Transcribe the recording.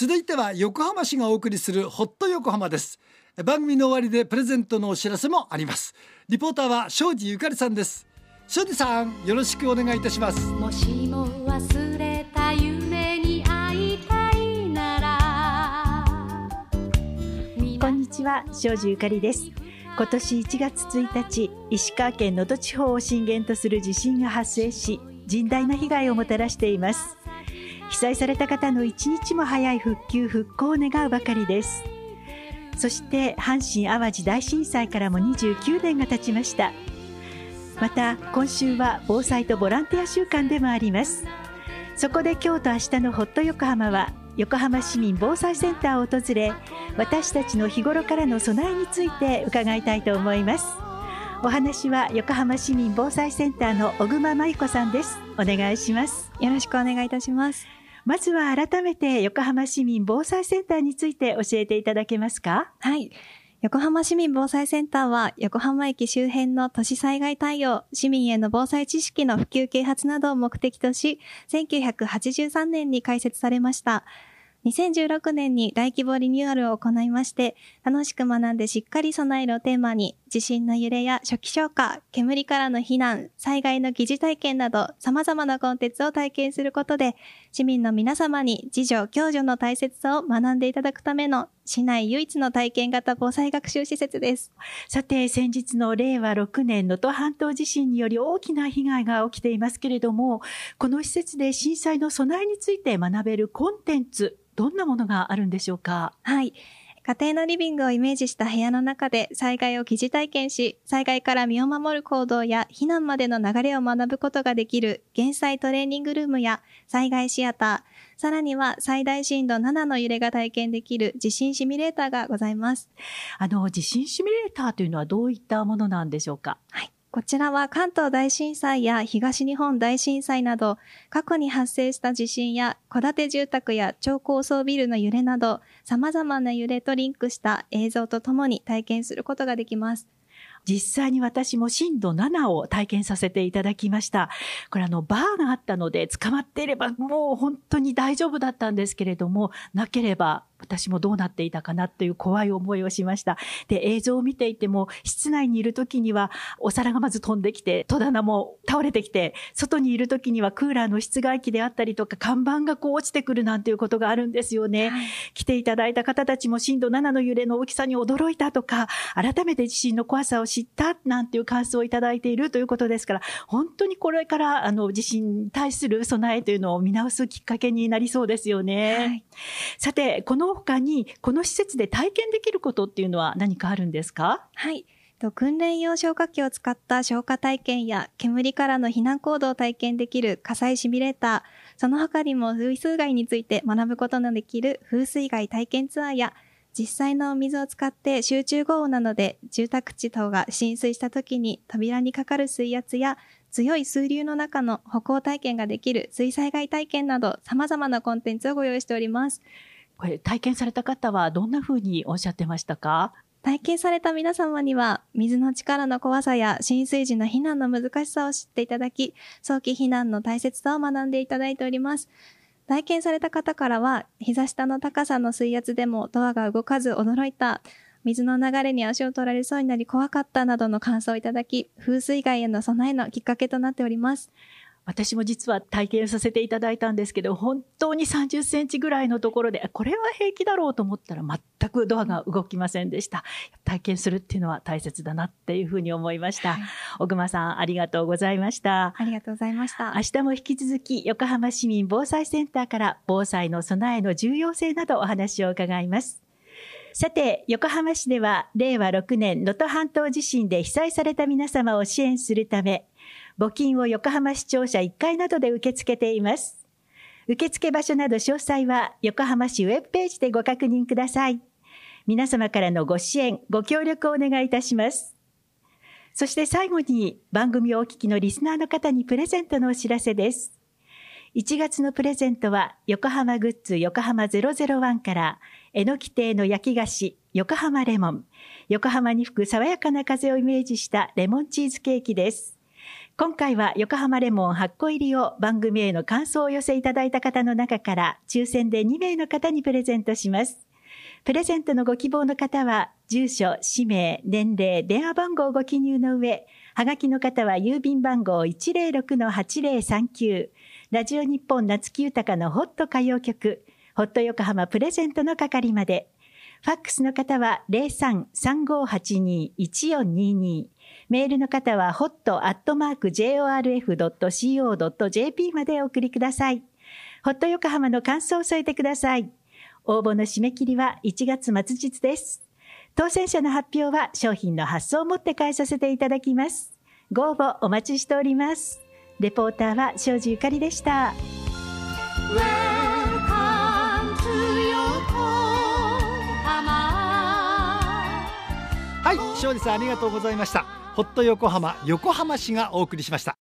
続いては横浜市がお送りするホット横浜です。番組の終わりでプレゼントのお知らせもあります。リポーターは庄司ゆかりさんです。庄司さんよろしくお願いいたします。もしも忘れた夢に会いたいなら。こんにちは庄司ゆかりです。今年1月1日石川県能登地方を震源とする地震が発生し甚大な被害をもたらしています被災された方の一日も早い復旧復興を願うばかりです。そして阪神・淡路大震災からも29年が経ちました。また今週は防災とボランティア週間でもあります。そこで今日と明日のホット横浜は横浜市民防災センターを訪れ私たちの日頃からの備えについて伺いたいと思います。お話は横浜市民防災センターの小熊真由子さんです。お願いします。よろしくお願いいたします。まずは改めて横浜市民防災センターについて教えていただけますか？はい。横浜市民防災センターは横浜駅周辺の都市災害対応、市民への防災知識の普及啓発などを目的とし、1983年に開設されました。2016年に大規模リニューアルを行いまして、楽しく学んでしっかり備えるをテーマに、地震の揺れや初期消火、煙からの避難、災害の疑似体験など、様々なコンテンツを体験することで、市民の皆様に自助、共助の大切さを学んでいただくための、市内唯一の体験型防災学習施設です。さて、先日の令和6年能登半島地震により大きな被害が起きていますけれども、この施設で震災の備えについて学べるコンテンツ、どんなものがあるんでしょうか？はい。家庭のリビングをイメージした部屋の中で災害を疑似体験し、災害から身を守る行動や避難までの流れを学ぶことができる減災トレーニングルームや災害シアター、さらには最大震度7の揺れが体験できる地震シミュレーターがございます。あの、地震シミュレーターというのはどういったものなんでしょうか？はい。こちらは関東大震災や東日本大震災など、過去に発生した地震や戸建て住宅や超高層ビルの揺れなど、様々な揺れとリンクした映像とともに体験することができます。実際に私も震度7を体験させていただきました。これあの、バーがあったので捕まっていればもう本当に大丈夫だったんですけれども、なければ私もどうなっていたかなという怖い思いをしました。で、映像を見ていても、室内にいる時には、お皿がまず飛んできて、戸棚も倒れてきて、外にいる時にはクーラーの室外機であったりとか、看板がこう落ちてくるなんていうことがあるんですよね。はい、来ていただいた方たちも震度7の揺れの大きさに驚いたとか、改めて地震の怖さを知ったなんていう感想をいただいているということですから、本当にこれからあの地震に対する備えというのを見直すきっかけになりそうですよね。はい、さて、このの他に、この施設で体験できることっていうのは何かあるんですか？はい。訓練用消火器を使った消火体験や煙からの避難行動を体験できる火災シミュレーター、その他にも風水害について学ぶことのできる風水害体験ツアーや、実際のお水を使って集中豪雨などで住宅地等が浸水した時に扉にかかる水圧や強い水流の中の歩行体験ができる水災害体験など様々なコンテンツをご用意しております。これ体験された方はどんなふうにおっしゃってましたか？体験された皆様には、水の力の怖さや浸水時の避難の難しさを知っていただき、早期避難の大切さを学んでいただいております。体験された方からは、膝下の高さの水圧でもドアが動かず驚いた、水の流れに足を取られそうになり怖かったなどの感想をいただき、風水害への備えのきっかけとなっております。私も実は体験させていただいたんですけど、本当に30センチぐらいのところで、これは平気だろうと思ったら全くドアが動きませんでした。体験するっていうのは大切だなっていうふうに思いました。はい、小熊さん、ありがとうございました。ありがとうございました。明日も引き続き、横浜市民防災センターから防災の備えの重要性などお話を伺います。さて、横浜市では令和6年能登半島地震で被災された皆様を支援するため、募金を横浜市庁舎1階などで受け付けています。受付場所など詳細は横浜市ウェブページでご確認ください。皆様からのご支援、ご協力をお願いいたします。そして最後に番組をお聞きのリスナーの方にプレゼントのお知らせです。1月のプレゼントは横浜グッズ横浜001からえのき亭の焼き菓子横浜レモン横浜に吹く爽やかな風をイメージしたレモンチーズケーキです。今回は横浜レモン8個入りを番組への感想を寄せいただいた方の中から抽選で2名の方にプレゼントします。プレゼントのご希望の方は、住所、氏名、年齢、電話番号をご記入の上、はがきの方は郵便番号106-8039、ラジオ日本夏木豊のホット歌謡曲、ホット横浜プレゼントの係まで。ファックスの方は03-3582-1422。メールの方は hot.jorf.co.jp までお送りください。ホット横浜の感想を添えてください。応募の締め切りは1月末日です。当選者の発表は商品の発送をもって返させていただきます。ご応募お待ちしております。レポーターは庄司ゆかりでした。はい庄司さんありがとうございましたホット横浜横浜市がお送りしました。